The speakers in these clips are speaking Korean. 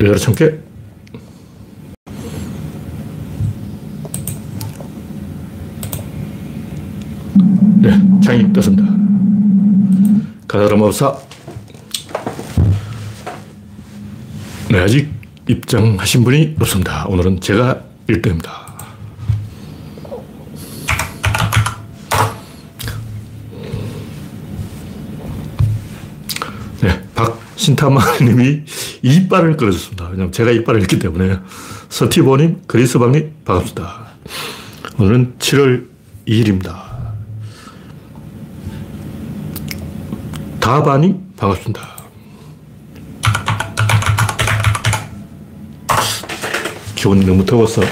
열여덟 참깨. 네, 창이 떴습니다. 가다람업사. 네, 아직 입장하신 분이 없습니다. 오늘은 제가 1등입니다. 신타마님이 이빨을 끌어줬습니다. 왜냐면 제가 이빨을 읽기 때문에. 서티보님, 그리스방님, 반갑습니다. 오늘은 7월 2일입니다. 다바님, 반갑습니다. 기온이 너무 더워서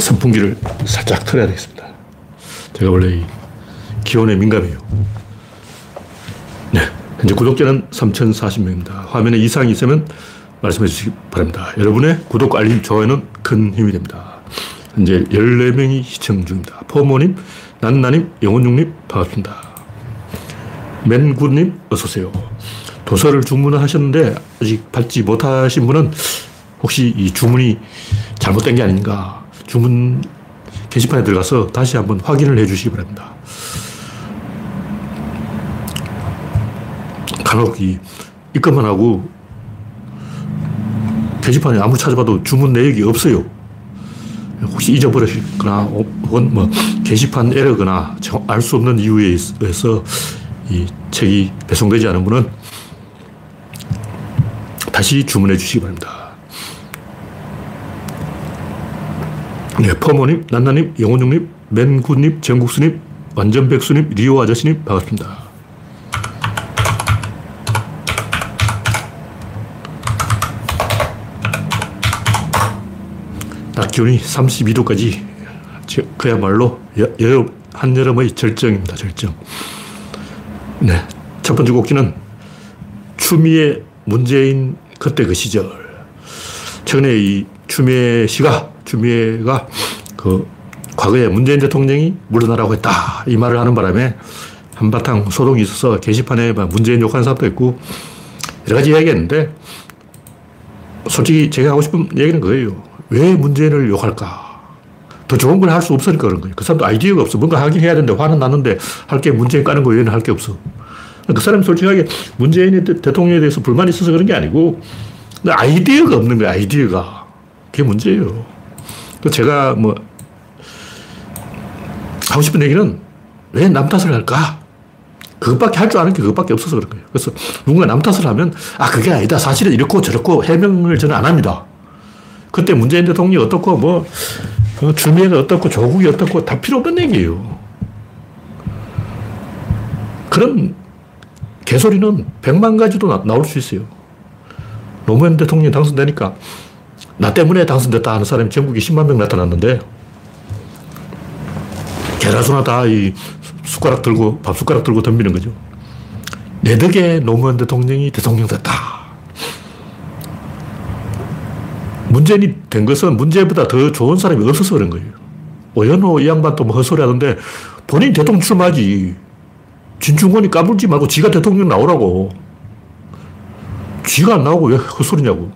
선풍기를 살짝 틀어야 되겠습니다. 제가 원래 기온에 민감해요. 네. 현재 구독자는 3,040명입니다. 화면에 이상이 있으면 말씀해 주시기 바랍니다. 여러분의 구독, 알림, 좋아요는 큰 힘이 됩니다. 현재 14명이 시청 중입니다. 포모님, 난나님, 영원중님, 반갑습니다. 맨구님, 어서오세요. 도서를 주문하셨는데 아직 받지 못하신 분은 혹시 이 주문이 잘못된 게 아닌가 주문 게시판에 들어가서 다시 한번 확인을 해 주시기 바랍니다. 간혹 이 입금만 하고 게시판에 아무리 찾아봐도 주문 내역이 없어요. 혹시 잊어버리거나 혹은 뭐 게시판 에러거나 알 수 없는 이유에 의해서 이 책이 배송되지 않은 분은 다시 주문해 주시기 바랍니다. 네, 퍼모님, 난나님, 영원중님, 맨구님, 정국수님, 완전백수님, 리오 아저씨님, 반갑습니다. 기온이 32도까지 그야말로 여름, 한여름의 절정입니다. 절정. 네. 첫 번째 곡기는 추미애 문재인 그때 그 시절. 최근에 이 추미애 씨가, 추미애가 그 과거에 문재인 대통령이 물러나라고 했다. 이 말을 하는 바람에 한바탕 소동이 있어서 게시판에 문재인 욕하는 사람도 있고 여러 가지 이야기 했는데 솔직히 제가 하고 싶은 얘기는 그거예요. 왜 문재인을 욕할까? 더 좋은 걸 할 수 없으니까 그런 거예요. 그 사람도 아이디어가 없어. 뭔가 하긴 해야 되는데 화는 나는데 할 게 문재인 까는 거 외에는 할 게 없어. 그 사람이 솔직하게 문재인 대통령에 대해서 불만이 있어서 그런 게 아니고 아이디어가 없는 거야, 아이디어가. 그게 문제예요. 제가 뭐 하고 싶은 얘기는 왜 남 탓을 할까? 그것밖에 할 줄 아는 게 그것밖에 없어서 그런 거예요. 그래서 누군가 남 탓을 하면 아, 그게 아니다. 사실은 이렇고 저렇고 해명을 저는 안 합니다. 그때 문재인 대통령이 어떻고 뭐 주미애가 어떻고 조국이 어떻고 다 필요 없는 얘기예요. 그런 개소리는 백만 가지도 나, 나올 수 있어요. 노무현 대통령이 당선되니까 나 때문에 당선됐다 하는 사람이 전국에 10만 명 나타났는데 개라소나 다 이 숟가락 들고 밥 숟가락 들고 덤비는 거죠. 내 덕에 노무현 대통령이 대통령 됐다. 문재인이 된 것은 문재인보다 더 좋은 사람이 없어서 그런 거예요. 오연호 이 양반 또 뭐 헛소리 하던데 본인 대통령 출마하지. 진중권이 까불지 말고 지가 대통령 나오라고. 지가 안 나오고 왜 헛소리냐고.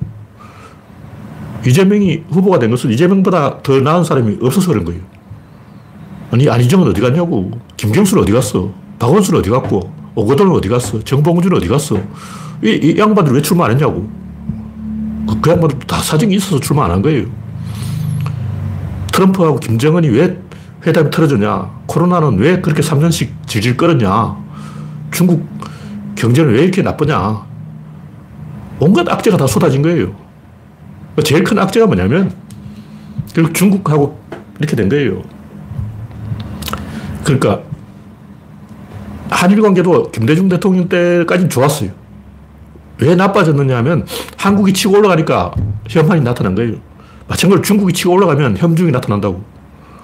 이재명이 후보가 된 것은 이재명보다 더 나은 사람이 없어서 그런 거예요. 아니, 안희정은 어디 갔냐고. 김경수는 어디 갔어? 박원순은 어디 갔고? 오거돈은 어디 갔어? 정봉준은 어디 갔어? 이, 이 양반들 왜 출마 안 했냐고. 그, 그 양반들 다 사정이 있어서 출마 안 한 거예요. 트럼프하고 김정은이 왜 회담이 틀어졌냐? 코로나는 왜 그렇게 3년씩 질질 끌었냐? 중국 경제는 왜 이렇게 나쁘냐? 온갖 악재가 다 쏟아진 거예요. 제일 큰 악재가 뭐냐면, 결국 중국하고 이렇게 된 거예요. 그러니까, 한일 관계도 김대중 대통령 때까지는 좋았어요. 왜 나빠졌느냐 하면, 한국이 치고 올라가니까 혐한이 나타난 거예요. 마찬가지로 중국이 치고 올라가면 혐중이 나타난다고.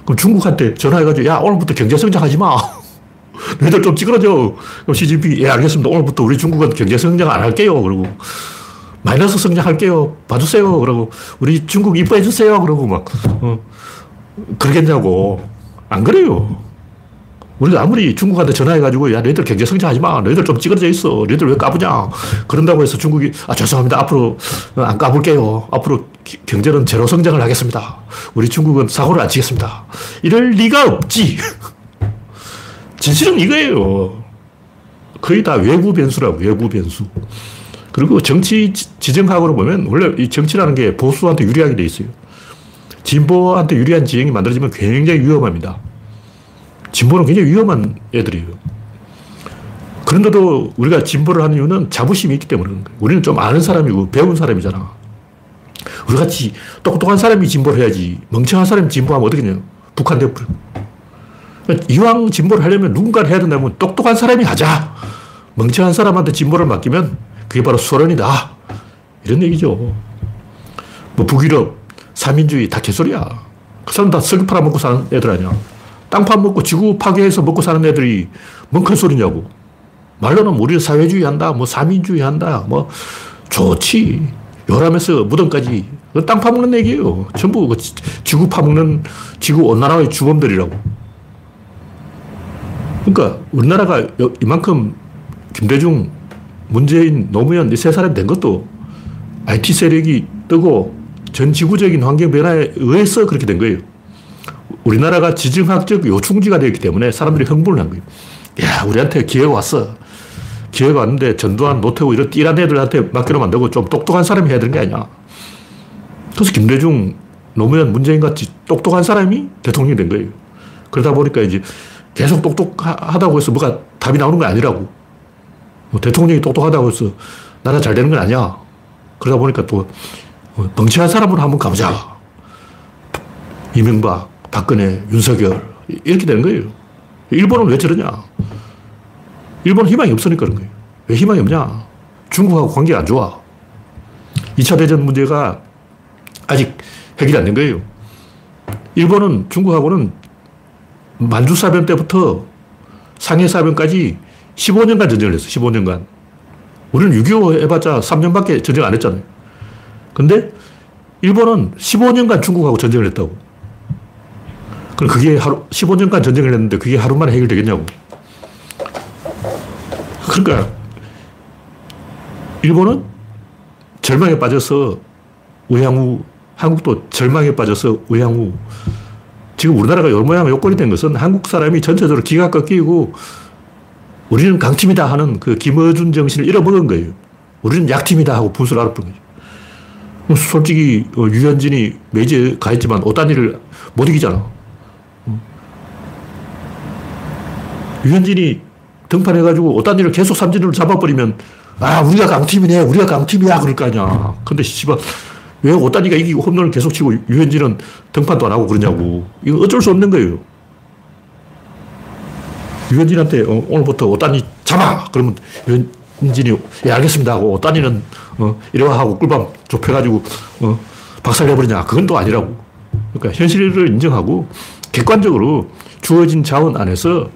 그럼 중국한테 전화해가지고, 야, 오늘부터 경제 성장 하지 마. 너희들 좀 찌그러져. 그럼 시진핑이, 예, 알겠습니다. 오늘부터 우리 중국은 경제 성장 안 할게요. 그러고, 마이너스 성장할게요. 봐주세요. 그러고, 우리 중국 이뻐해 주세요. 그러고 막, 어, 그러겠냐고. 안 그래요. 우리가 아무리 중국한테 전화해가지고, 야, 너희들 경제 성장하지 마. 너희들 좀 찌그러져 있어. 너희들 왜 까부냐. 그런다고 해서 중국이, 아, 죄송합니다. 앞으로 안 까불게요. 앞으로 경제는 제로 성장을 하겠습니다. 우리 중국은 사고를 안 치겠습니다. 이럴 리가 없지. 진실은 이거예요. 거의 다 외부 변수라고, 외부 변수. 그리고 정치 지정학으로 보면 원래 이 정치라는 게 보수한테 유리하게 돼 있어요. 진보한테 유리한 지형이 만들어지면 굉장히 위험합니다. 진보는 굉장히 위험한 애들이에요. 그런데도 우리가 진보를 하는 이유는 자부심이 있기 때문에 그런 거예요. 우리는 좀 아는 사람이고 배운 사람이잖아. 우리 같이 똑똑한 사람이 진보를 해야지. 멍청한 사람이 진보하면 어떻게 되냐. 북한 돼버려. 이왕 진보를 하려면 누군가를 해야 된다면 똑똑한 사람이 하자. 멍청한 사람한테 진보를 맡기면 그게 바로 소련이다. 이런 얘기죠. 뭐 북유럽, 사민주의 다 개소리야. 그 사람 다 석유 팔아먹고 사는 애들 아니야. 땅 파먹고 지구 파괴해서 먹고 사는 애들이 뭔 큰 소리냐고. 말로는 우리는 사회주의 한다, 뭐 사민주의 한다, 뭐 좋지. 요람에서 무덤까지 땅 파먹는 얘기예요. 전부 그 지구 파먹는 지구 온난화의 주범들이라고. 그러니까 우리나라가 이만큼 김대중, 문재인, 노무현 이 세 사람이 된 것도 IT 세력이 뜨고 전 지구적인 환경 변화에 의해서 그렇게 된 거예요. 우리나라가 지정학적 요충지가 되었기 때문에 사람들이 흥분을 한 거예요. 야, 우리한테 기회가 왔어. 기회가 왔는데 전두환, 노태우 이런 띠란 애들한테 맡기로 만들고 좀 똑똑한 사람이 해야 되는 게 아니야. 그래서 김대중, 노무현, 문재인 같이 똑똑한 사람이 대통령이 된 거예요. 그러다 보니까 이제 계속 똑똑하다고 해서 뭐가 답이 나오는 건 아니라고. 뭐 대통령이 똑똑하다고 해서 나라 잘 되는 건 아니야. 그러다 보니까 또 멍청한 사람으로 한번 가보자. 이명박, 박근혜, 윤석열 이렇게 되는 거예요. 일본은 왜 저러냐? 일본은 희망이 없으니까 그런 거예요. 왜 희망이 없냐? 중국하고 관계가 안 좋아. 2차 대전 문제가 아직 해결이 안 된 거예요. 일본은 중국하고는 만주사변 때부터 상해사변까지 15년간 전쟁을 했어. 15년간. 우리는 6.25 해봤자 3년밖에 전쟁 안 했잖아요. 근데 일본은 15년간 중국하고 전쟁을 했다고. 그럼 그게 하루, 15년간 전쟁을 했는데 그게 하루 만에 해결되겠냐고. 그러니까, 일본은 절망에 빠져서 우양우, 한국도 절망에 빠져서 우양우. 지금 우리나라가 요 모양 요꼴이 된 것은 한국 사람이 전체적으로 기가 꺾이고 우리는 강팀이다 하는 그 김어준 정신을 잃어먹은 거예요. 우리는 약팀이다 하고 분수를 알아버린 거죠. 솔직히 어, 유현진이 메이저에 가했지만 오단니를 못 이기잖아. 유현진이 등판해가지고 오단니를 계속 삼진으로 잡아버리면 아 우리가 강팀이네 우리가 강팀이야 그럴 거 아니야. 근데 씨발 왜 오단니가 이기고 홈런을 계속 치고 유현진은 등판도 안 하고 그러냐고. 이거 어쩔 수 없는 거예요. 유현진한테 어, 오늘부터 오단니 잡아! 그러면 유현진이 예, 알겠습니다 하고 오단니는 어, 이래와 하고 꿀밤 좁혀가지고 어, 박살내버리냐. 그건 또 아니라고. 그러니까 현실을 인정하고 객관적으로 주어진 자원 안에서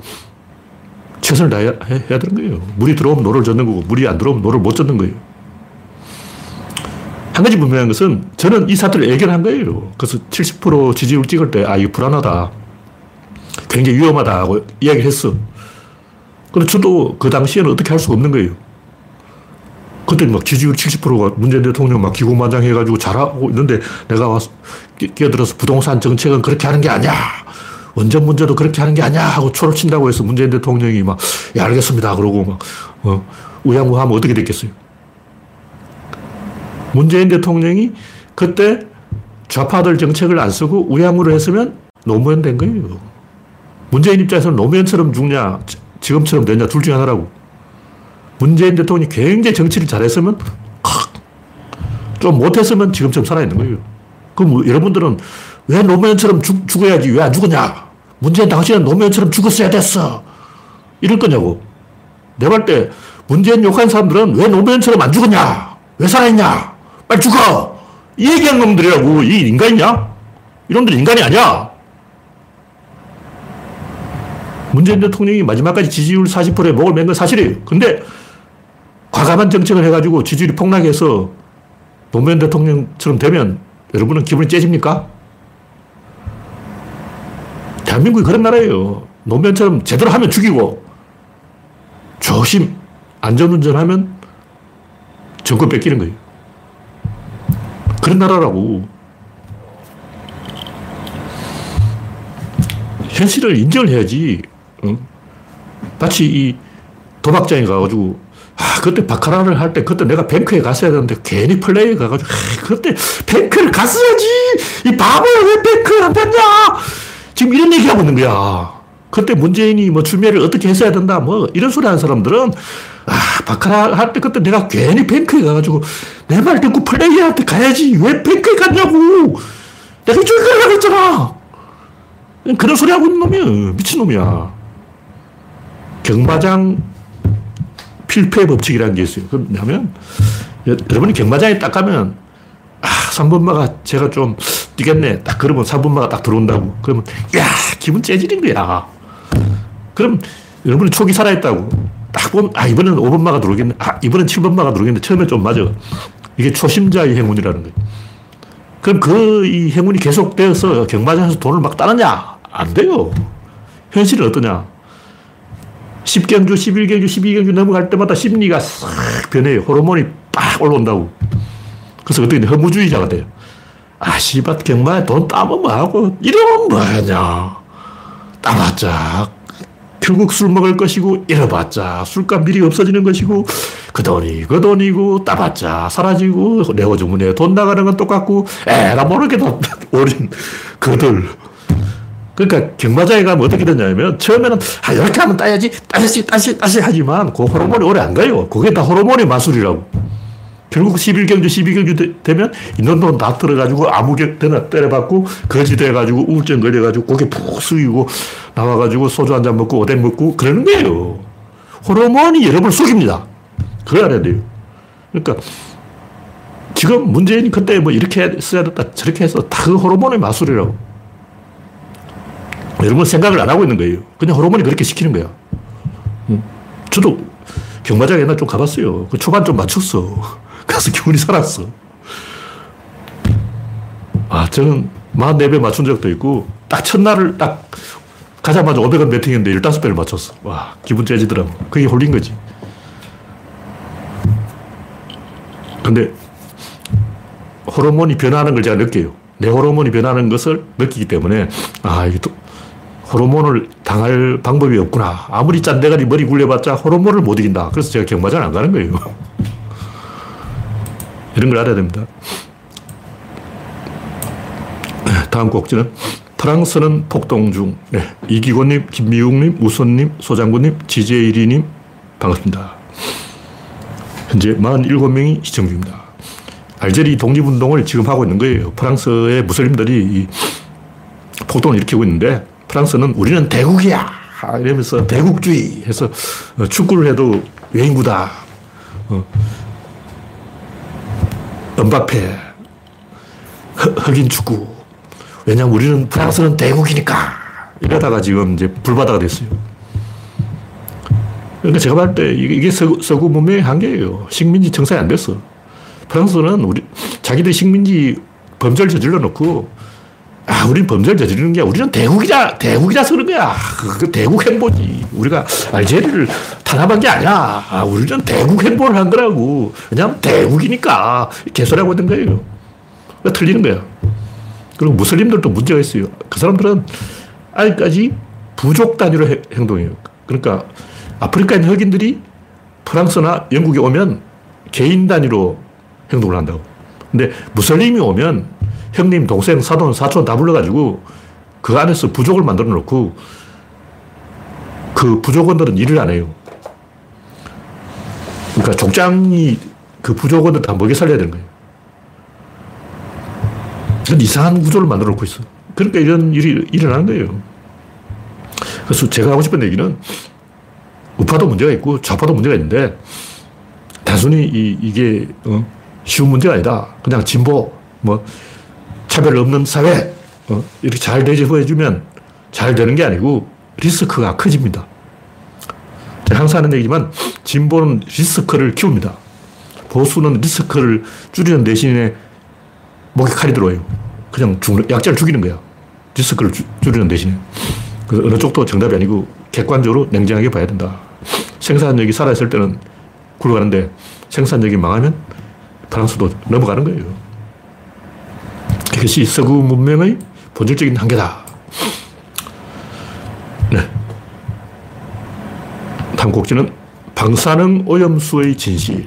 최선을 다해야 해야 되는 거예요. 물이 들어오면 노를 젓는 거고 물이 안 들어오면 노를 못 젓는 거예요. 한 가지 분명한 것은 저는 이 사태를 예견한 거예요. 그래서 70% 지지율 찍을 때, 아, 이거 불안하다. 굉장히 위험하다 고 이야기를 했어. 근데 저도 그 당시에는 어떻게 할 수가 없는 거예요. 그때 막 지지율 70%가 문재인 대통령 막 기고만장 해가지고 잘하고 있는데 내가 와서 끼어들어서 부동산 정책은 그렇게 하는 게 아니야. 원전 문제도 그렇게 하는 게 아니야. 하고 초를 친다고 해서 문재인 대통령이 막, 예, 알겠습니다. 그러고 막, 어, 우양우하면 어떻게 됐겠어요. 문재인 대통령이 그때 좌파들 정책을 안 쓰고 우양우를 했으면 노무현 된 거예요. 문재인 입장에서는 노무현처럼 죽냐, 지금처럼 되냐, 둘 중에 하나라고. 문재인 대통령이 굉장히 정치를 잘했으면, 좀 못했으면 지금처럼 살아있는 거예요. 그럼 뭐 여러분들은 왜 노무현처럼 죽, 죽어야지 왜 안 죽었냐? 문재인 당신은 노무현처럼 죽었어야 됐어. 이럴 거냐고. 내말때 문재인 욕한 사람들은 왜 노무현처럼 안 죽었냐? 왜 살아있냐? 빨리 죽어! 이 얘기한 놈들이라고. 이 인간이냐? 이놈들 인간이 아니야. 문재인 대통령이 마지막까지 지지율 40%에 목을 맨 건 사실이에요. 근데 과감한 정책을 해가지고 지지율이 폭락해서 노무현 대통령처럼 되면 여러분은 기분이 째집니까? 대한민국이 그런 나라예요. 노면처럼 제대로 하면 죽이고 조심 안전운전하면 정권 뺏기는 거예요. 그런 나라라고. 현실을 인정을 해야지. 응? 마치 이 도박장에 가가지고, 아, 그때 바카라를 할 때, 그때 내가 뱅크에 갔어야 되는데, 괜히 플레이에 가가지고, 아, 그때 뱅크를 갔어야지! 이 바보야, 왜 뱅크를 안 갔냐! 지금 이런 얘기하고 있는 거야. 그때 문재인이 뭐 추미애를 어떻게 했어야 된다, 뭐, 이런 소리 하는 사람들은, 아, 바카라 할 때 그때 내가 괜히 뱅크에 가가지고, 내 말 듣고 플레이한테 가야지. 왜 뱅크에 갔냐고! 내가 이쪽에 가려고 했잖아! 그런 소리 하고 있는 놈이야. 미친놈이야. 경마장 필패 법칙이라는 게 있어요. 그럼 뭐냐면, 여러분이 경마장에 딱 가면, 아, 3분마가 제가 좀 뛰겠네. 딱 그러면 3분마가 딱 들어온다고. 그러면, 야 기분 째지는 거야. 그럼 여러분이 촉이 살아있다고. 딱 보면, 아, 이번엔 5분마가 들어오겠네. 아, 이번엔 7분마가 들어오겠네. 처음에 좀 맞아. 이게 초심자의 행운이라는 거예요. 그럼 그 이 행운이 계속되어서 경마장에서 돈을 막 따느냐? 안 돼요. 현실은 어떠냐? 10경주, 11경주, 12경주 넘어갈 때마다 심리가 싹 변해요. 호르몬이 빡 올라온다고. 그래서 어떻게 허무주의자가 돼요. 아, 씨발, 경마에 돈 따면 뭐하고, 이러면 뭐하냐. 따봤자, 결국 술 먹을 것이고, 잃어봤자, 술값 미리 없어지는 것이고, 그 돈이 그 돈이고, 따봤자 사라지고, 내고 주문에 돈 나가는 건 똑같고, 에라 모르겠다. 어린 그들. 그러니까 경마장에 가면 어떻게 되냐면 처음에는 아, 이렇게 하면 따야지, 따시, 따시, 따시 하지만 그 호르몬이 오래 안 가요. 그게 다 호르몬의 마술이라고. 결국 11경주, 12경주 되면 돈다 들어가지고 아무 때나 때려받고 거지 돼가지고 우울증 걸려가지고 고개 푹 숙이고 나와가지고 소주 한 잔 먹고 오뎅 먹고 그러는 거예요. 호르몬이 여러분을 속입니다. 그걸 알아야 돼요. 그러니까 지금 문재인이 그때 뭐 이렇게 써야 됐다 저렇게 해서 다 그 호르몬의 마술이라고. 여러분 생각을 안 하고 있는 거예요. 그냥 호르몬이 그렇게 시키는 거야. 저도 경마장 옛날 좀 가봤어요. 그 초반 좀 맞췄어. 그래서 기분이 살았어. 아, 저는 44배 맞춘 적도 있고, 딱 첫날을 딱 가자마자 500원 배팅했는데 15배를 맞췄어. 와, 기분 째지더라고. 그게 홀린 거지. 근데 호르몬이 변하는 걸 제가 느껴요. 내 호르몬이 변하는 것을 느끼기 때문에, 아, 이게 또 호르몬을 당할 방법이 없구나. 아무리 짠대가리 머리 굴려봤자 호르몬을 못 이긴다. 그래서 제가 경마장 안 가는 거예요. 이런 걸 알아야 됩니다. 다음 꼭지는 프랑스는 폭동 중. 네. 이기곤님, 김미웅님, 우선님, 소장군님, 지재일이님, 반갑습니다. 현재 47명이 시청 중입니다. 알제리 독립운동을 지금 하고 있는 거예요. 프랑스의 무슬림들이 폭동을 일으키고 있는데 프랑스는 우리는 대국이야. 이러면서 대국주의 해서 어, 축구를 해도 외인구다. 어. 은바페. 흑인 축구. 왜냐면 우리는 프랑스는 대국이니까. 이러다가 지금 이제 불바다가 됐어요. 그러니까 제가 봤을 때 이게 서구, 서구 문명의 한계예요. 식민지 청산이 안 됐어. 프랑스는 우리, 자기들 식민지 범죄를 저질러 놓고 아, 우린 범죄를 저지르는 게 우리는 대국이라, 대국이라서 그런 거야. 그, 그 대국 행보지. 우리가 알제리를 탄압한 게 아니야. 아, 우리는 대국 행보를 한 거라고. 왜냐하면 대국이니까 개소리하고 있는 거예요. 그러니까 틀리는 거야. 그리고 무슬림들도 문제가 있어요. 그 사람들은 아직까지 부족 단위로 해, 행동해요. 그러니까 아프리카 있는 흑인들이 프랑스나 영국에 오면 개인 단위로 행동을 한다고. 근데 무슬림이 오면 형님, 동생, 사돈, 사촌 다 불러가지고 그 안에서 부족을 만들어 놓고 그 부족원들은 일을 안 해요. 그러니까 족장이 그 부족원들 다 먹여 살려야 되는 거예요. 이상한 구조를 만들어 놓고 있어. 그러니까 이런 일이 일어나는 거예요. 그래서 제가 하고 싶은 얘기는 우파도 문제가 있고 좌파도 문제가 있는데 단순히 이, 이게 어, 쉬운 문제가 아니다. 그냥 진보, 뭐 차별 없는 사회, 어, 이렇게 잘 대접해주면 잘 되는 게 아니고 리스크가 커집니다. 제가 항상 하는 얘기지만 진보는 리스크를 키웁니다. 보수는 리스크를 줄이는 대신에 목에 칼이 들어와요. 그냥 죽 약자를 죽이는 거야. 리스크를 주, 줄이는 대신에. 그 어느 쪽도 정답이 아니고 객관적으로 냉정하게 봐야 된다. 생산력이 살아있을 때는 굴러가는데 생산력이 망하면 프랑스도 넘어가는 거예요. 이것이 서구 문명의 본질적인 한계다. 네. 다음 곡지는 방사능 오염수의 진실.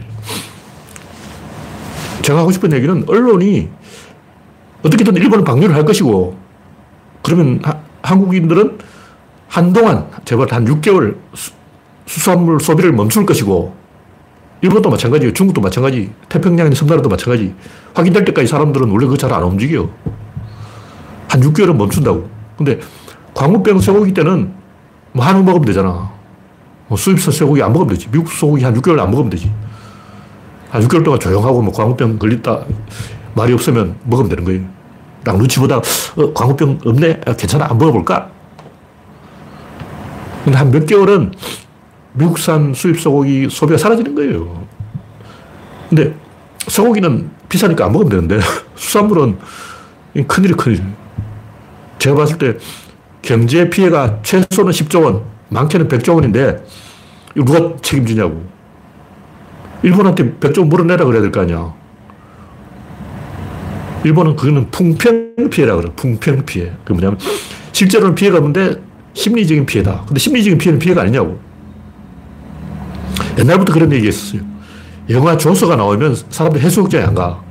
제가 하고 싶은 얘기는 언론이 어떻게든 일본을 방류를 할 것이고, 그러면 하, 한국인들은 한동안, 제발 한 6개월 수, 수산물 소비를 멈출 것이고, 일본도 마찬가지예요. 중국도 마찬가지. 태평양의 섬나라도 마찬가지. 확인될 때까지 사람들은 원래 그거 잘 안 움직여. 한 6개월은 멈춘다고. 근데 광우병 쇠고기 때는 뭐 한우 먹으면 되잖아. 뭐 수입산 쇠고기 안 먹으면 되지. 미국 소고기 한 6개월 안 먹으면 되지. 한 6개월 동안 조용하고 뭐 광우병 걸렸다 말이 없으면 먹으면 되는 거예요. 딱 눈치 보다 어, 광우병 없네? 아, 괜찮아. 안 먹어볼까? 근데 한 몇 개월은 미국산 수입 소고기 소비가 사라지는 거예요. 근데 소고기는 비싸니까 안 먹으면 되는데 수산물은 큰일이 큰일. 제가 봤을 때 경제 피해가 최소는 10조 원, 많게는 100조 원인데 누가 책임지냐고. 일본한테 100조 원 물어내라 그래야 될 거 아니야. 일본은 그거는 풍평 피해라 그래. 풍평 피해. 그 뭐냐면 실제로는 피해가 없는데 심리적인 피해다. 근데 심리적인 피해는 피해가 아니냐고. 옛날부터 그런 얘기 했었어요. 영화 조서가 나오면 사람들 해수욕장에 안 가.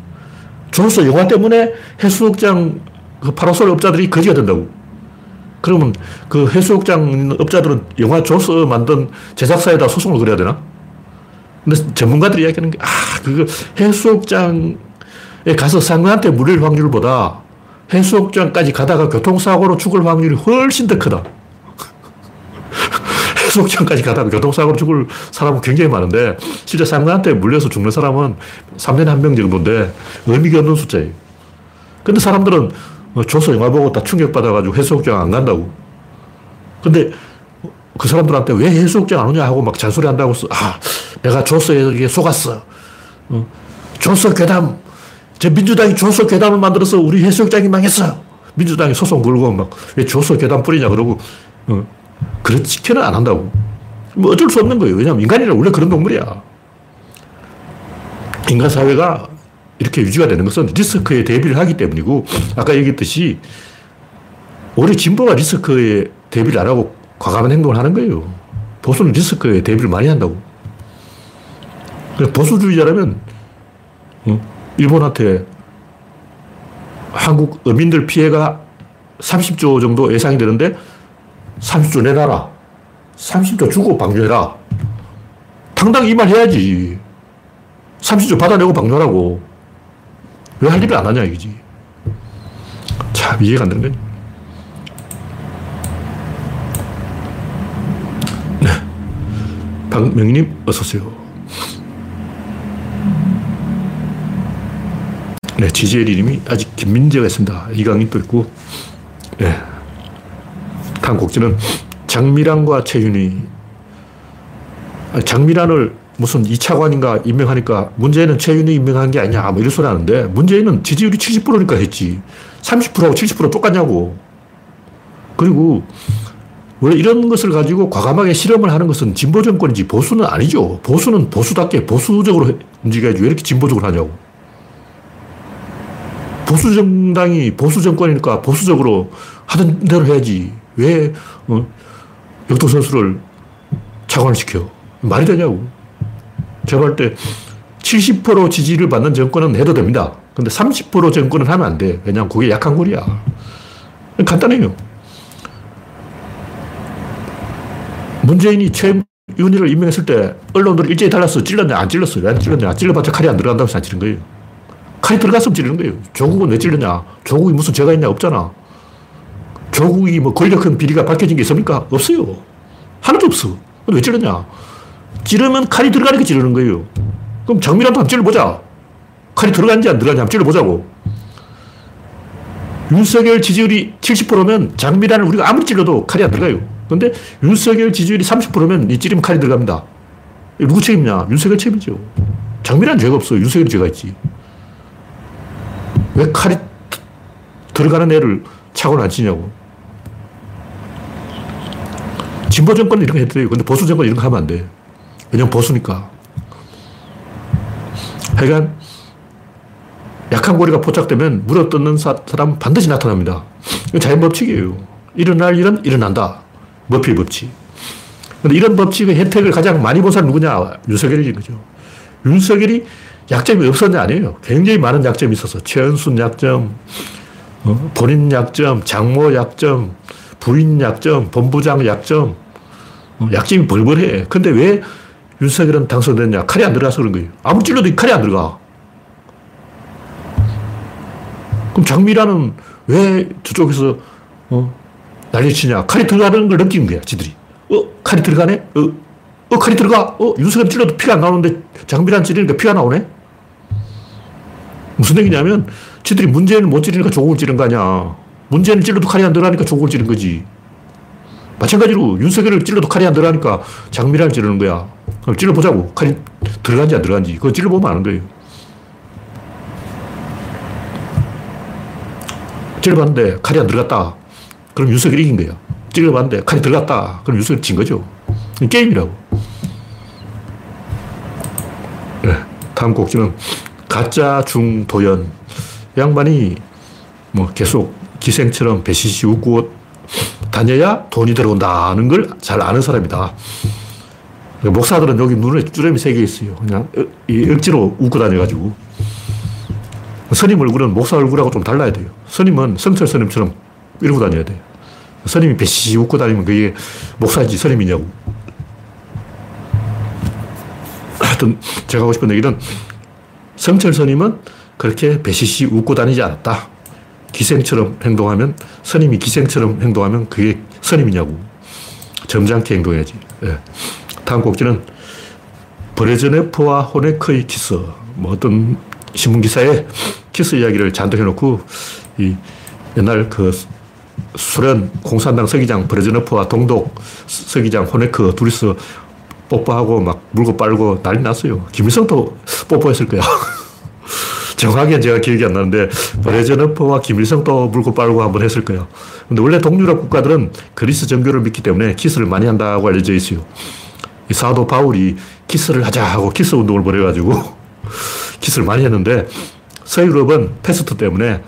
조서 영화 때문에 해수욕장 그 파라솔 업자들이 거지가 된다고. 그러면 그 해수욕장 업자들은 영화 조서 만든 제작사에다 소송을 걸어야 되나? 근데 전문가들이 이야기하는 게, 아, 그거 해수욕장에 가서 상관한테 물릴 확률보다 해수욕장까지 가다가 교통사고로 죽을 확률이 훨씬 더 크다. 해수욕장까지 가다가 교통사고로 죽을 사람은 굉장히 많은데, 실제 상관한테 물려서 죽는 사람은 3년에 한 명 정도인데, 의미가 없는 숫자예요. 근데 사람들은 조서 영화 보고 다 충격받아가지고 해수욕장 안 간다고. 근데 그 사람들한테 왜 해수욕장 안 오냐 하고 막 잔소리 한다고 써. 아, 내가 조서에 속았어. 어. 조서 괴담. 제 민주당이 조서 괴담을 만들어서 우리 해수욕장이 망했어. 민주당이 소송 걸고 막 왜 조서 괴담 뿌리냐 그러고 어. 그렇지는 안 한다고. 뭐 어쩔 수 없는 거예요. 왜냐하면 인간이란 원래 그런 동물이야. 인간 사회가 이렇게 유지가 되는 것은 리스크에 대비를 하기 때문이고, 아까 얘기했듯이, 오히려 진보가 리스크에 대비를 안 하고 과감한 행동을 하는 거예요. 보수는 리스크에 대비를 많이 한다고. 보수주의자라면, 일본한테 한국 어민들 피해가 30조 정도 예상이 되는데, 30조 내놔라. 30조 주고 방류해라. 당당 히 이 말 해야지. 30조 받아내고 방류하라고. 왜 할 일을 안 하냐, 이거지. 참, 이해가 안 되는 거지. 네. 박명님, 어서오세요. 네, 지지엘 이름이 아직 김민재가 있습니다. 이강인 또 있고, 네. 다음 곡지는 장미란과 최윤희. 장미란을 무슨 2차관인가 임명하니까 문재인은 최윤희 임명한 게 아니냐, 뭐 이런 소리 하는데 문재인은 지지율이 70%니까 했지. 30%하고 70% 똑같냐고. 그리고 원래 이런 것을 가지고 과감하게 실험을 하는 것은 진보 정권이지 보수는 아니죠. 보수는 보수답게 보수적으로 움직여야지 왜 이렇게 진보적으로 하냐고. 보수 정당이 보수 정권이니까 보수적으로 하던 대로 해야지. 왜 어, 역도 선수를 차관시켜? 말이 되냐고. 제가 볼 때 70% 지지를 받는 정권은 해도 됩니다. 근데 30% 정권은 하면 안 돼. 왜냐하면 그게 약한 골이야. 간단해요. 문재인이 최윤희를 임명했을 때 언론들이 일제히 달라서 찔렀냐, 안 찔렀어. 왜 안 찔렀냐? 찔러봤자 칼이 안 들어간다고 해서 안 찌른 거예요. 칼이 들어갔으면 찌르는 거예요. 조국은 왜 찔렀냐? 조국이 무슨 죄가 있냐? 없잖아. 조국이 뭐 권력형 비리가 밝혀진 게 있습니까? 없어요. 하나도 없어. 근데 왜 찔렀냐? 찌르면 칼이 들어가니까 찌르는 거예요. 그럼 장미란도 한번 찔러보자. 칼이 들어간지 안 들어간지 한번 찔러보자고. 윤석열 지지율이 70%면 장미란을 우리가 아무리 찔러도 칼이 안 들어가요. 근데 윤석열 지지율이 30%면 이 찌르면 칼이 들어갑니다. 누구 책임이냐? 윤석열 책임이죠. 장미란 죄가 없어. 윤석열이 죄가 있지. 왜 칼이 들어가는 애를 차고는 안 치냐고. 진보 정권은 이런 거 해도 돼요. 근데 보수 정권은 이런 거 하면 안 돼. 왜냐면 보수니까. 하여간, 약한 고리가 포착되면 물어 뜯는 사람은 반드시 나타납니다. 자연 법칙이에요. 일어날 일은 일어난다. 머피 법칙. 근데 이런 법칙의 혜택을 가장 많이 본 사람 누구냐? 윤석열인 거죠. 윤석열이 약점이 없었냐? 아니에요. 굉장히 많은 약점이 있어서. 최은순 약점, 어? 본인 약점, 장모 약점, 부인 약점, 본부장 약점, 어? 약점이 벌벌해. 근데 왜 윤석열은 당선됐냐? 칼이 안 들어가서 그런 거예요. 아무 찔러도 칼이 안 들어가. 그럼 장미라는 왜 저쪽에서 어, 난리치냐? 칼이 들어가는 걸 느낀 거야, 지들이. 어, 칼이 들어가네? 어, 어 칼이 들어가? 어, 윤석열 찔러도 피가 안 나오는데 장미란 찌르니까 피가 나오네? 무슨 얘기냐면, 지들이 문제는 못 찌르니까 조국을 찌른 거 아니야. 문제는 찔러도 칼이 안 들어가니까 조국을 찌른 거지. 마찬가지로 윤석열을 찔러도 칼이 안 들어가니까 장미란을 찌르는 거야. 그럼 찔러보자고. 칼이 들어간지 안 들어간지. 그거 찔러보면 아는 거예요. 찔러봤는데 칼이 안 들어갔다. 그럼 윤석열이 이긴 거야. 찔러봤는데 칼이 들어갔다. 그럼 윤석열이 진 거죠. 게임이라고. 네. 다음 곡지는 가짜 중도연. 양반이 뭐 계속 기생처럼 배시시 웃고 다녀야 돈이 들어온다는 걸 잘 아는 사람이다. 목사들은 여기 눈에 쭈름이 세 개 있어요. 그냥 억지로 웃고 다녀가지고. 스님 얼굴은 목사 얼굴하고 좀 달라야 돼요. 스님은 성철 스님처럼 이러고 다녀야 돼요. 스님이 배시 웃고 다니면 그게 목사인지 스님이냐고. 하여튼 제가 하고 싶은 얘기는 성철 스님은 그렇게 배시시 웃고 다니지 않았다. 기생처럼 행동하면, 스님이 기생처럼 행동하면 그게 스님이냐고. 점잖게 행동해야지. 네. 다음 곡지는 브레즈네프와 호네크의 키스. 뭐 어떤 신문기사에 키스 이야기를 잔뜩 해놓고, 이 옛날 그 소련 공산당 서기장 브레즈네프와 동독 서기장 호네크 둘이서 뽀뽀하고 막 물고 빨고 난리 났어요. 김일성도 뽀뽀했을 거야. 정확히 제가 기억이 안 나는데 브레즈네프와 김일성도 물고 빨고 한번 했을 거예요. 근데 원래 동유럽 국가들은 그리스 정교를 믿기 때문에 키스를 많이 한다고 알려져 있어요. 이 사도 바울이 키스를 하자 하고 키스 운동을 벌여가지고 키스를 많이 했는데 서유럽은 페스트 때문에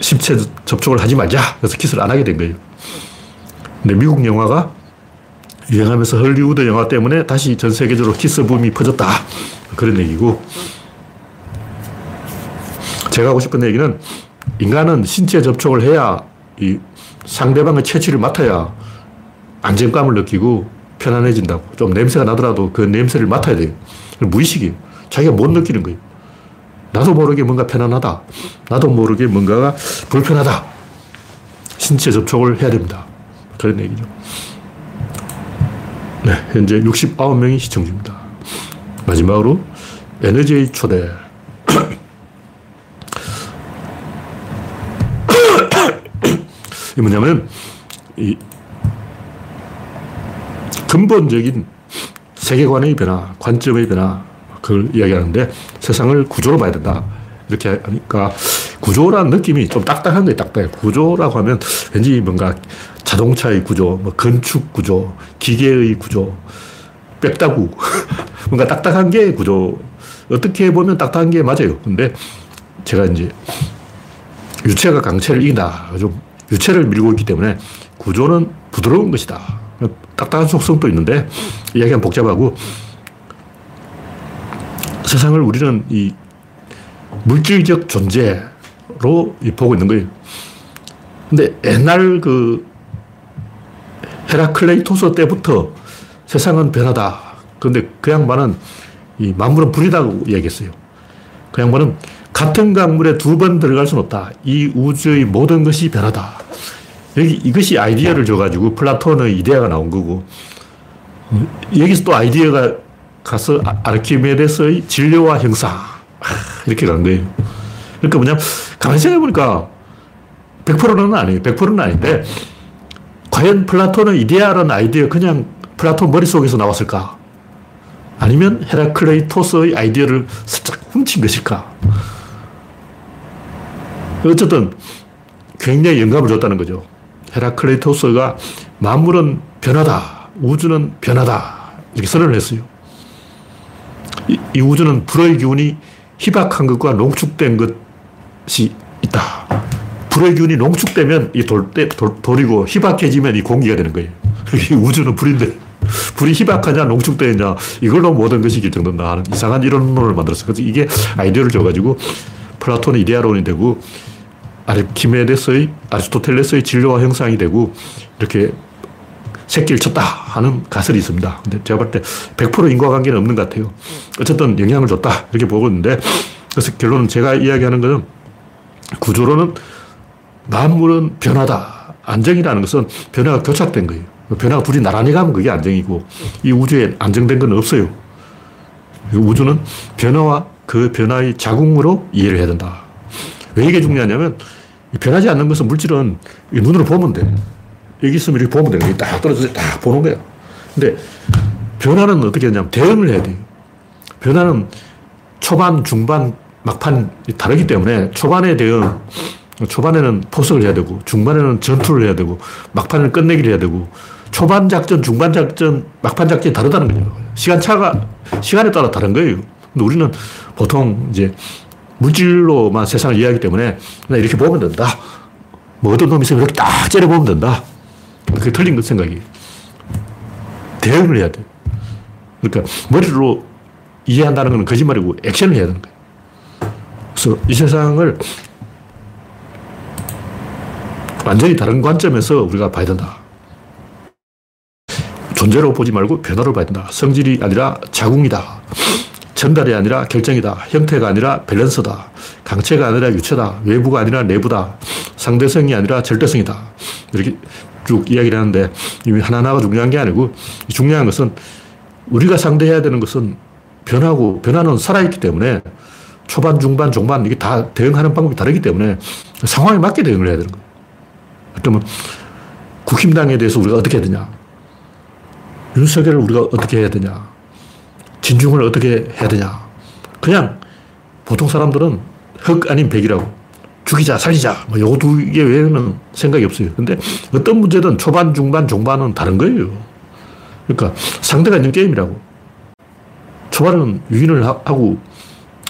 신체 접촉을 하지 말자. 그래서 키스를 안 하게 된 거예요. 근데 미국 영화가 유행하면서 헐리우드 영화 때문에 다시 전 세계적으로 키스 붐이 퍼졌다. 그런 얘기고. 제가 하고 싶은 얘기는 인간은 신체 접촉을 해야 이 상대방의 체취를 맡아야 안정감을 느끼고 편안해진다고. 좀 냄새가 나더라도 그 냄새를 맡아야 돼요. 무의식이에요. 자기가 못 느끼는 거예요. 나도 모르게 뭔가 편안하다. 나도 모르게 뭔가가 불편하다. 신체 접촉을 해야 됩니다. 그런 얘기죠. 네, 현재 69명이 시청 중입니다. 마지막으로 에너지의 초대. 이 뭐냐면, 이 근본적인 세계관의 변화, 관점의 변화, 그걸 이야기하는데 세상을 구조로 봐야 된다. 이렇게 하니까 구조라는 느낌이 좀 딱딱한 거예요, 딱딱해. 구조라고 하면 왠지 뭔가 자동차의 구조, 뭐 건축 구조, 기계의 구조, 빽다구. 뭔가 딱딱한 게 구조. 어떻게 보면 딱딱한 게 맞아요. 근데 제가 이제 유체가 강체를 이긴다. 좀 유체를 밀고 있기 때문에 구조는 부드러운 것이다. 딱딱한 속성도 있는데 이야기가 복잡하고 세상을 우리는 이 물질적 존재로 보고 있는 거예요. 근데 옛날 그 헤라클레이토스 때부터 세상은 변하다. 그런데 그 양반은 이 만물은 불이다고 얘기했어요. 그 양반은 같은 강물에 두 번 들어갈 수는 없다. 이 우주의 모든 것이 변한다. 여기 이것이 아이디어를 줘가지고 플라톤의 이데아가 나온 거고 여기서 또 아이디어가 가서 아, 아르키메데스의 질료와 형상 이렇게 간 거예요. 그러니까 뭐냐 가만히 생각해보니까 100%는 아니에요. 100%는 아닌데 과연 플라톤의 이데아라는 아이디어 그냥 플라톤 머릿속에서 나왔을까? 아니면 헤라클레이토스의 아이디어를 살짝 훔친 것일까? 어쨌든 굉장히 영감을 줬다는 거죠. 헤라클레이토스가 만물은 변한다. 우주는 변한다. 이렇게 선언을 했어요. 이, 이 우주는 불의 기운이 희박한 것과 농축된 것이 있다. 불의 기운이 농축되면 이 돌, 돌, 돌이고 희박해지면 이 공기가 되는 거예요. 이 우주는 불인데 불이 희박하냐 농축되냐 이걸로 모든 것이 결정된다 하는 이상한 이론론을 만들었어요. 그래서 이게 아이디어를 줘가지고 플라톤의 이데아론이 되고 아르키메데스의 아리스토텔레스의 진로와 형상이 되고 이렇게 새끼를 쳤다 하는 가설이 있습니다. 근데 제가 볼 때 100% 인과관계는 없는 것 같아요. 어쨌든 영향을 줬다 이렇게 보고 있는데 그래서 결론은 제가 이야기하는 것은 구조로는 만물은 변화다. 안정이라는 것은 변화가 교착된 거예요. 변화가 둘이 나란히 가면 그게 안정이고 이 우주에 안정된 건 없어요. 우주는 변화와 그 변화의 자궁으로 이해를 해야 된다. 왜 이게 중요하냐면 변하지 않는 것은 물질은 눈으로 보면 돼. 여기 있으면 이렇게 보면 돼. 딱 떨어져서 딱 보는 거야. 근데 변화는 어떻게 하냐면 대응을 해야 돼요. 변화는 초반, 중반, 막판이 다르기 때문에 초반에 대응, 초반에는 포석을 해야 되고, 중반에는 전투를 해야 되고, 막판에는 끝내기를 해야 되고, 초반 작전, 중반 작전, 막판 작전이 다르다는 거죠. 시간차가, 시간에 따라 다른 거예요. 근데 우리는 보통 이제 물질로만 세상을 이해하기 때문에 그냥 이렇게 보면 된다. 뭐 어떤 놈이 있으면 이렇게 딱 째려보면 된다. 그게 틀린 것 생각이. 대응을 해야 돼. 그러니까 머리로 이해한다는 건 거짓말이고 액션을 해야 되는 거예요. 그래서 이 세상을 완전히 다른 관점에서 우리가 봐야 된다. 존재로 보지 말고 변화로 봐야 된다. 성질이 아니라 자궁이다. 전달이 아니라 결정이다. 형태가 아니라 밸런스다. 강체가 아니라 유체다. 외부가 아니라 내부다. 상대성이 아니라 절대성이다. 이렇게 쭉 이야기를 하는데 이미 하나하나가 중요한 게 아니고 중요한 것은 우리가 상대해야 되는 것은 변하고 변화는 살아있기 때문에 초반, 중반, 종반 이게 다 대응하는 방법이 다르기 때문에 상황에 맞게 대응을 해야 되는 거예요. 그러면 국힘당에 대해서 우리가 어떻게 해야 되냐? 윤석열을 우리가 어떻게 해야 되냐? 진중을 어떻게 해야 되냐? 그냥 보통 사람들은 흑 아닌 백이라고 죽이자, 살리자. 뭐 요거 두 개 외에는 생각이 없어요. 근데 어떤 문제든 초반, 중반, 종반은 다른 거예요. 그러니까 상대가 있는 게임이라고. 초반은 유인을 하고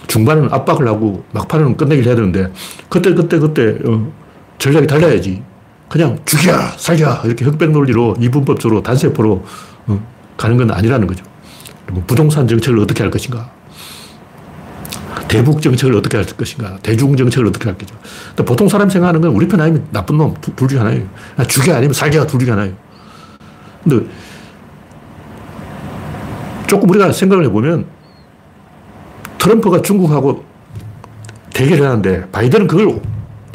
중반은 압박을 하고 막판은 끝내기를 해야 되는데 그때 그때 그때 어, 전략이 달라야지. 그냥 죽여, 살려 이렇게 흑백 논리로 이분법적으로 단세포로 어, 가는 건 아니라는 거죠. 그리고 부동산 정책을 어떻게 할 것인가. 대북 정책을 어떻게 할 것인가. 대중 정책을 어떻게 할 것인가. 보통 사람 생각하는 건 우리 편 아니면 나쁜 놈, 둘 중에 하나예요. 죽여 아니면 살기가 둘 중에 하나예요. 근데 조금 우리가 생각을 해보면 트럼프가 중국하고 대결을 하는데 바이든은 그걸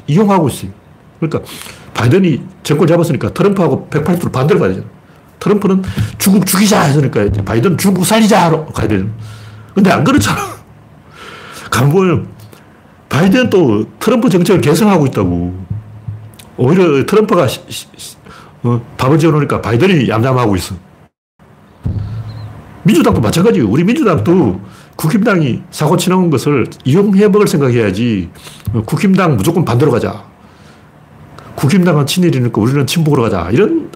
이용하고 있어요. 그러니까 바이든이 정권 잡았으니까 트럼프하고 180도 반대로 가야 되잖아. 트럼프는 중국 죽이자 했으니까 바이든 중국 살리자 가야 되는. 근데 안 그렇잖아. 가보면 바이든 또 트럼프 정책을 개성하고 있다고. 오히려 트럼프가 시, 시, 어, 밥을 지어놓으니까 바이든이 얌얌하고 있어. 민주당도 마찬가지예요. 우리 민주당도 국힘당이 사고 치는 것을 이용해 먹을 생각해야지. 어, 국힘당 무조건 반대로 가자. 국힘당은 친일이니까 우리는 친북으로 가자. 이런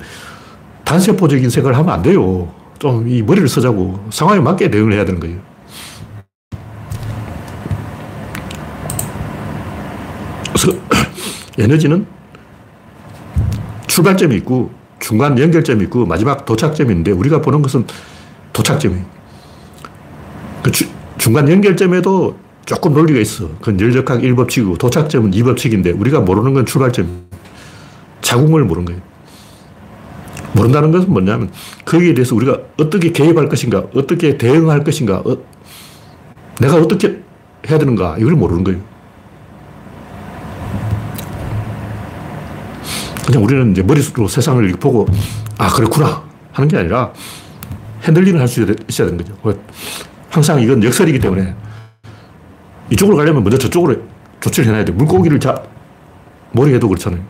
단세포적인 생각을 하면 안 돼요. 좀 이 머리를 쓰자고 상황에 맞게 대응을 해야 되는 거예요. 그래서 에너지는 출발점이 있고 중간 연결점이 있고 마지막 도착점이 있는데 우리가 보는 것은 도착점이에요. 그 주, 중간 연결점에도 조금 논리가 있어. 그건 열역학 1법칙이고 도착점은 2법칙인데 우리가 모르는 건 출발점. 자궁을 모르는 거예요. 모른다는 것은 뭐냐면 거기에 대해서 우리가 어떻게 개입할 것인가, 어떻게 대응할 것인가, 어, 내가 어떻게 해야 되는가, 이걸 모르는 거예요. 그냥 우리는 이제 머릿속으로 세상을 보고, 아, 그렇구나. 하는 게 아니라 핸들링을 할 수 있어야 되는 거죠. 항상 이건 역설이기 때문에 이쪽으로 가려면 먼저 저쪽으로 조치를 해놔야 돼. 물고기를 자, 머리에도 그렇잖아요.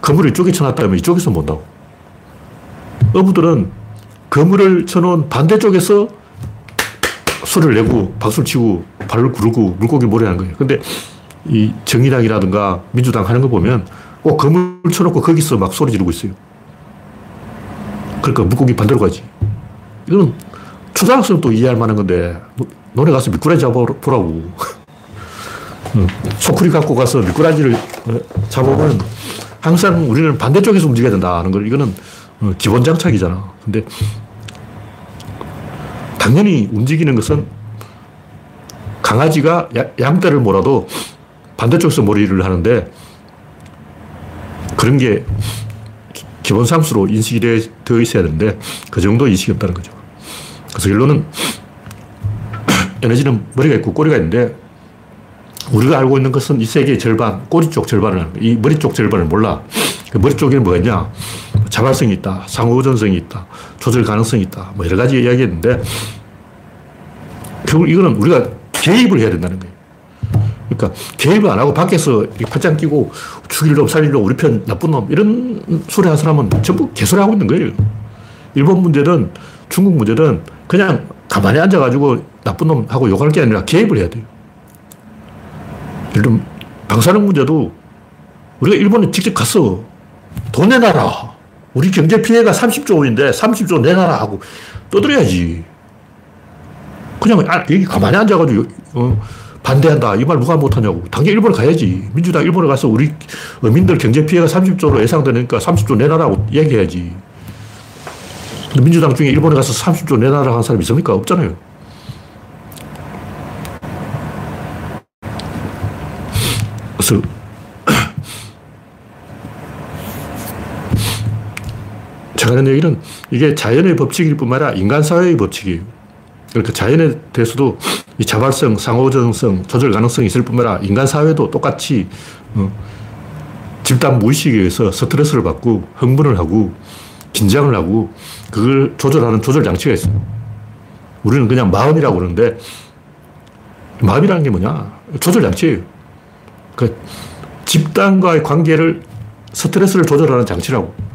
건물을 이쪽에 쳐놨다면 이쪽에서 본다고. 어부들은 그물을 쳐놓은 반대쪽에서 소리를 내고 박수를 치고 발을 구르고 물고기 몰래 하는 거예요. 근데 이 정의당이라든가 민주당 하는 거 보면 꼭 그물 쳐놓고 거기서 막 소리 지르고 있어요. 그러니까 물고기 반대로 가지. 이건 초등학생도 이해할 만한 건데, 논에 가서 미꾸라지 잡아보라고. 소쿠리 갖고 가서 미꾸라지를 어, 잡아보면 항상 우리는 반대쪽에서 움직여야 된다는 걸 이거는 어, 기본 장착이잖아. 근데 당연히 움직이는 것은 강아지가 양떼를 몰아도 반대쪽에서 몰이를 하는데 그런 게 기본 상수로 인식이 되어 있어야 되는데 그 정도 인식이 없다는 거죠. 그래서 결론은 에너지는 머리가 있고 꼬리가 있는데 우리가 알고 있는 것은 이 세계의 절반, 꼬리 쪽 절반을 거이 머리 쪽 절반을 몰라. 그 머리 쪽에는 뭐가 있냐? 자발성이 있다, 상호전성이 있다, 조절 가능성이 있다, 뭐 여러 가지 이야기했는데 결국 이거는 우리가 개입을 해야 된다는 거예요. 그러니까 개입을 안 하고 밖에서 팔짱 끼고 죽일 놈, 살릴 놈, 우리 편 나쁜 놈 이런 소리 하는 사람은 전부 개소리 하고 있는 거예요. 일본 문제든 중국 문제든 그냥 가만히 앉아가지고 나쁜 놈 하고 욕할 게 아니라 개입을 해야 돼요. 예를 들면 방사능 문제도 우리가 일본에 직접 갔어. 돈 내놔라. 우리 경제 피해가 30조 원인데 30조 내놔라 하고 떠들어야지. 그냥 아, 여기 가만히 앉아가지고 어, 반대한다. 이 말 누가 못하냐고. 당연히 일본에 가야지. 민주당 일본에 가서 우리 어민들 경제 피해가 30조로 예상되니까 30조 내놔라고 얘기해야지. 민주당 중에 일본에 가서 30조 내놔라 한 사람이 있습니까? 없잖아요. 그래서 제가 하는 얘기는 이게 자연의 법칙일 뿐만 아니라 인간 사회의 법칙이에요. 그러니까 자연에 대해서도 이 자발성, 상호전성, 조절 가능성이 있을 뿐만 아니라 인간 사회도 똑같이 어, 집단 무의식에 의해서 스트레스를 받고 흥분을 하고 긴장을 하고 그걸 조절하는 조절 장치가 있어요. 우리는 그냥 마음이라고 그러는데 마음이라는 게 뭐냐? 조절 장치예요. 그 집단과의 관계를 스트레스를 조절하는 장치라고.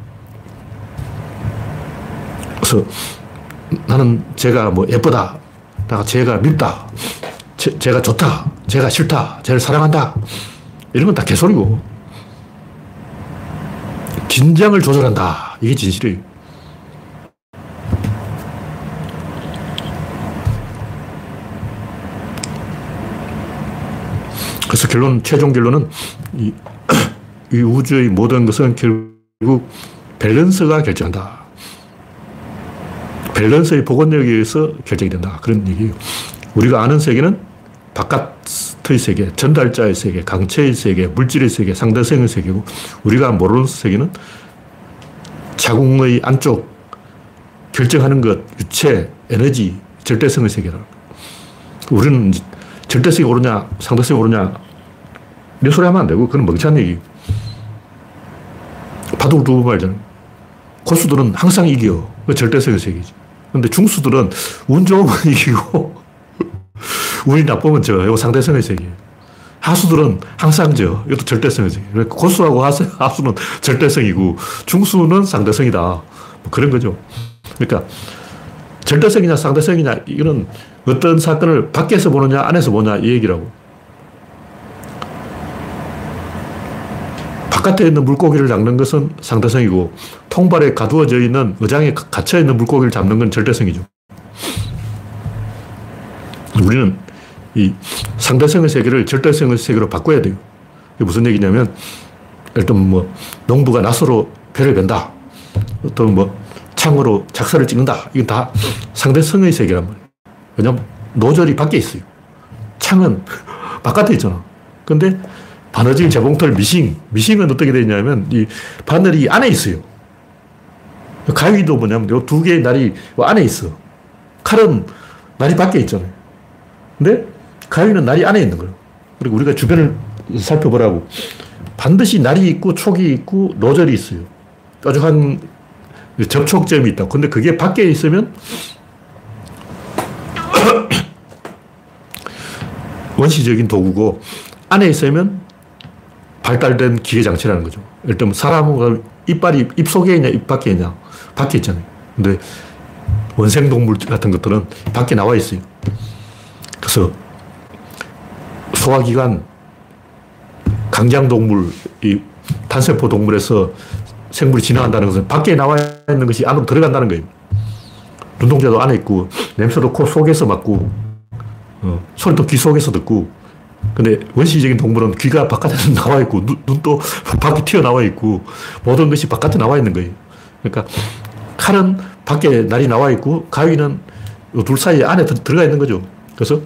그래서 나는 제가 뭐 예쁘다. 나 제가 밉다. 제, 제가 좋다. 제가 싫다. 쟤를 사랑한다. 이런 건 다 개소리고. 긴장을 조절한다. 이게 진실이에요. 그래서 결론, 최종 결론은 이, 이 우주의 모든 것은 결국 밸런스가 결정한다. 밸런스의 복원력에 의해서 결정이 된다. 그런 얘기예요. 우리가 아는 세계는 바깥의 세계, 전달자의 세계, 강체의 세계, 물질의 세계, 상대성의 세계고 우리가 모르는 세계는 자궁의 안쪽 결정하는 것, 유체, 에너지, 절대성의 세계라. 우리는 절대성이 오르냐, 상대성이 오르냐, 이런 소리 하면 안 되고, 그건 멍청한 얘기. 바둑 두번 말잖아. 고수들은 항상 이겨. 그 절대성의 세계지. 근데 중수들은 운 좋으면 이기고, 운이 나쁘면 져. 이거 상대성의 세계. 하수들은 항상 져. 이것도 절대성의 세계. 고수하고 하수, 하수는 절대성이고, 중수는 상대성이다. 뭐 그런 거죠. 그러니까, 절대성이냐 상대성이냐, 이거는 어떤 사건을 밖에서 보느냐, 안에서 보느냐, 이 얘기라고. 바깥에 있는 물고기를 잡는 것은 상대성이고, 통발에 가두어져 있는 의장에 갇혀 있는 물고기를 잡는 건 절대성이죠. 우리는 이 상대성의 세계를 절대성의 세계로 바꿔야 돼요. 이게 무슨 얘기냐면, 일단 뭐, 농부가 낫으로 배를 벤다. 어떤 뭐, 창으로 작사를 찍는다. 이건 다 상대성의 세계란 말이에요. 왜냐면 노절이 밖에 있어요. 창은 바깥에 있잖아. 근데 바느질 재봉틀 미싱. 미싱은 어떻게 되냐면 이 바늘이 안에 있어요. 가위도 뭐냐면 이두 개의 날이 안에 있어. 칼은 날이 밖에 있잖아요. 근데 가위는 날이 안에 있는 거예요. 그리고 우리가 주변을 살펴보라고. 반드시 날이 있고 촉이 있고 노절이 있어요. 뾰족한 접촉점이 있다. 근데 그게 밖에 있으면 원시적인 도구고 안에 있으면 발달된 기계 장치라는 거죠. 예를 들면 사람은 이빨이 입 속에 있냐, 입 밖에 있냐. 밖에 있잖아요. 근데 원생동물 같은 것들은 밖에 나와 있어요. 그래서 소화기관, 강장동물, 이 탄세포 동물에서 생물이 진화한다는 것은 밖에 나와 있는 것이 안으로 들어간다는 거예요. 눈동자도 안에 있고, 냄새도 코 속에서 맡고, 어, 소리도 귀 속에서 듣고, 근데 원시적인 동물은 귀가 바깥에 나와 있고, 눈, 눈도 밖에 튀어나와 있고, 모든 것이 바깥에 나와 있는 거예요. 그러니까 칼은 밖에 날이 나와 있고, 가위는 둘 사이 안에 들어가 있는 거죠. 그래서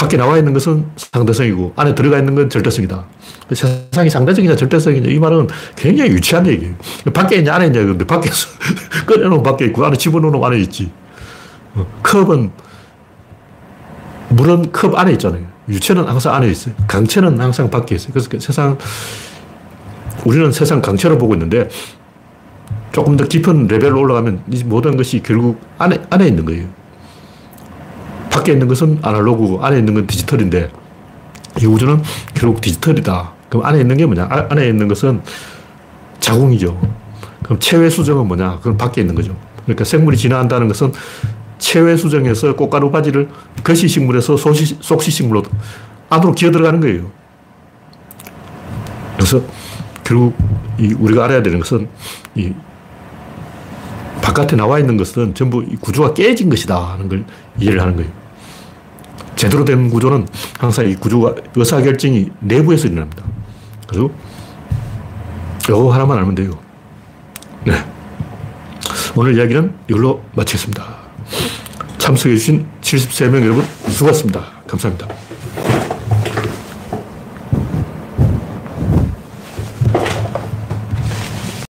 밖에 나와 있는 것은 상대성이고 안에 들어가 있는 건 절대성이다. 세상이 상대적이냐 절대성이냐 이 말은 굉장히 유치한 얘기예요. 밖에 있냐 안에 있냐 근데 밖에서 꺼내놓으면 밖에 있고 안에 집어넣으면 안에 있지. 어, 컵은 물은 컵 안에 있잖아요. 유체는 항상 안에 있어요. 강체는 항상 밖에 있어요. 그래서 그 세상 우리는 세상 강체로 보고 있는데 조금 더 깊은 레벨로 올라가면 이 모든 것이 결국 안에 안에 있는 거예요. 밖에 있는 것은 아날로그고 안에 있는 건 디지털인데 이 우주는 결국 디지털이다. 그럼 안에 있는 게 뭐냐? 아, 안에 있는 것은 자궁이죠. 그럼 체외 수정은 뭐냐? 그건 밖에 있는 거죠. 그러니까 생물이 진화한다는 것은 체외 수정에서 꽃가루 바지를 거시식물에서 소시, 속시식물로 안으로 기어 들어가는 거예요. 그래서 결국 이 우리가 알아야 되는 것은 이 바깥에 나와 있는 것은 전부 구조가 깨진 것이다 하는 걸 이해를 하는 거예요. 제대로 된 구조는 항상 이 구조가 의사결정이 내부에서 일어납니다. 그래서 이거 하나만 알면 돼요. 네. 오늘 이야기는 이걸로 마치겠습니다. 참석해주신 73명 여러분 수고하셨습니다. 감사합니다.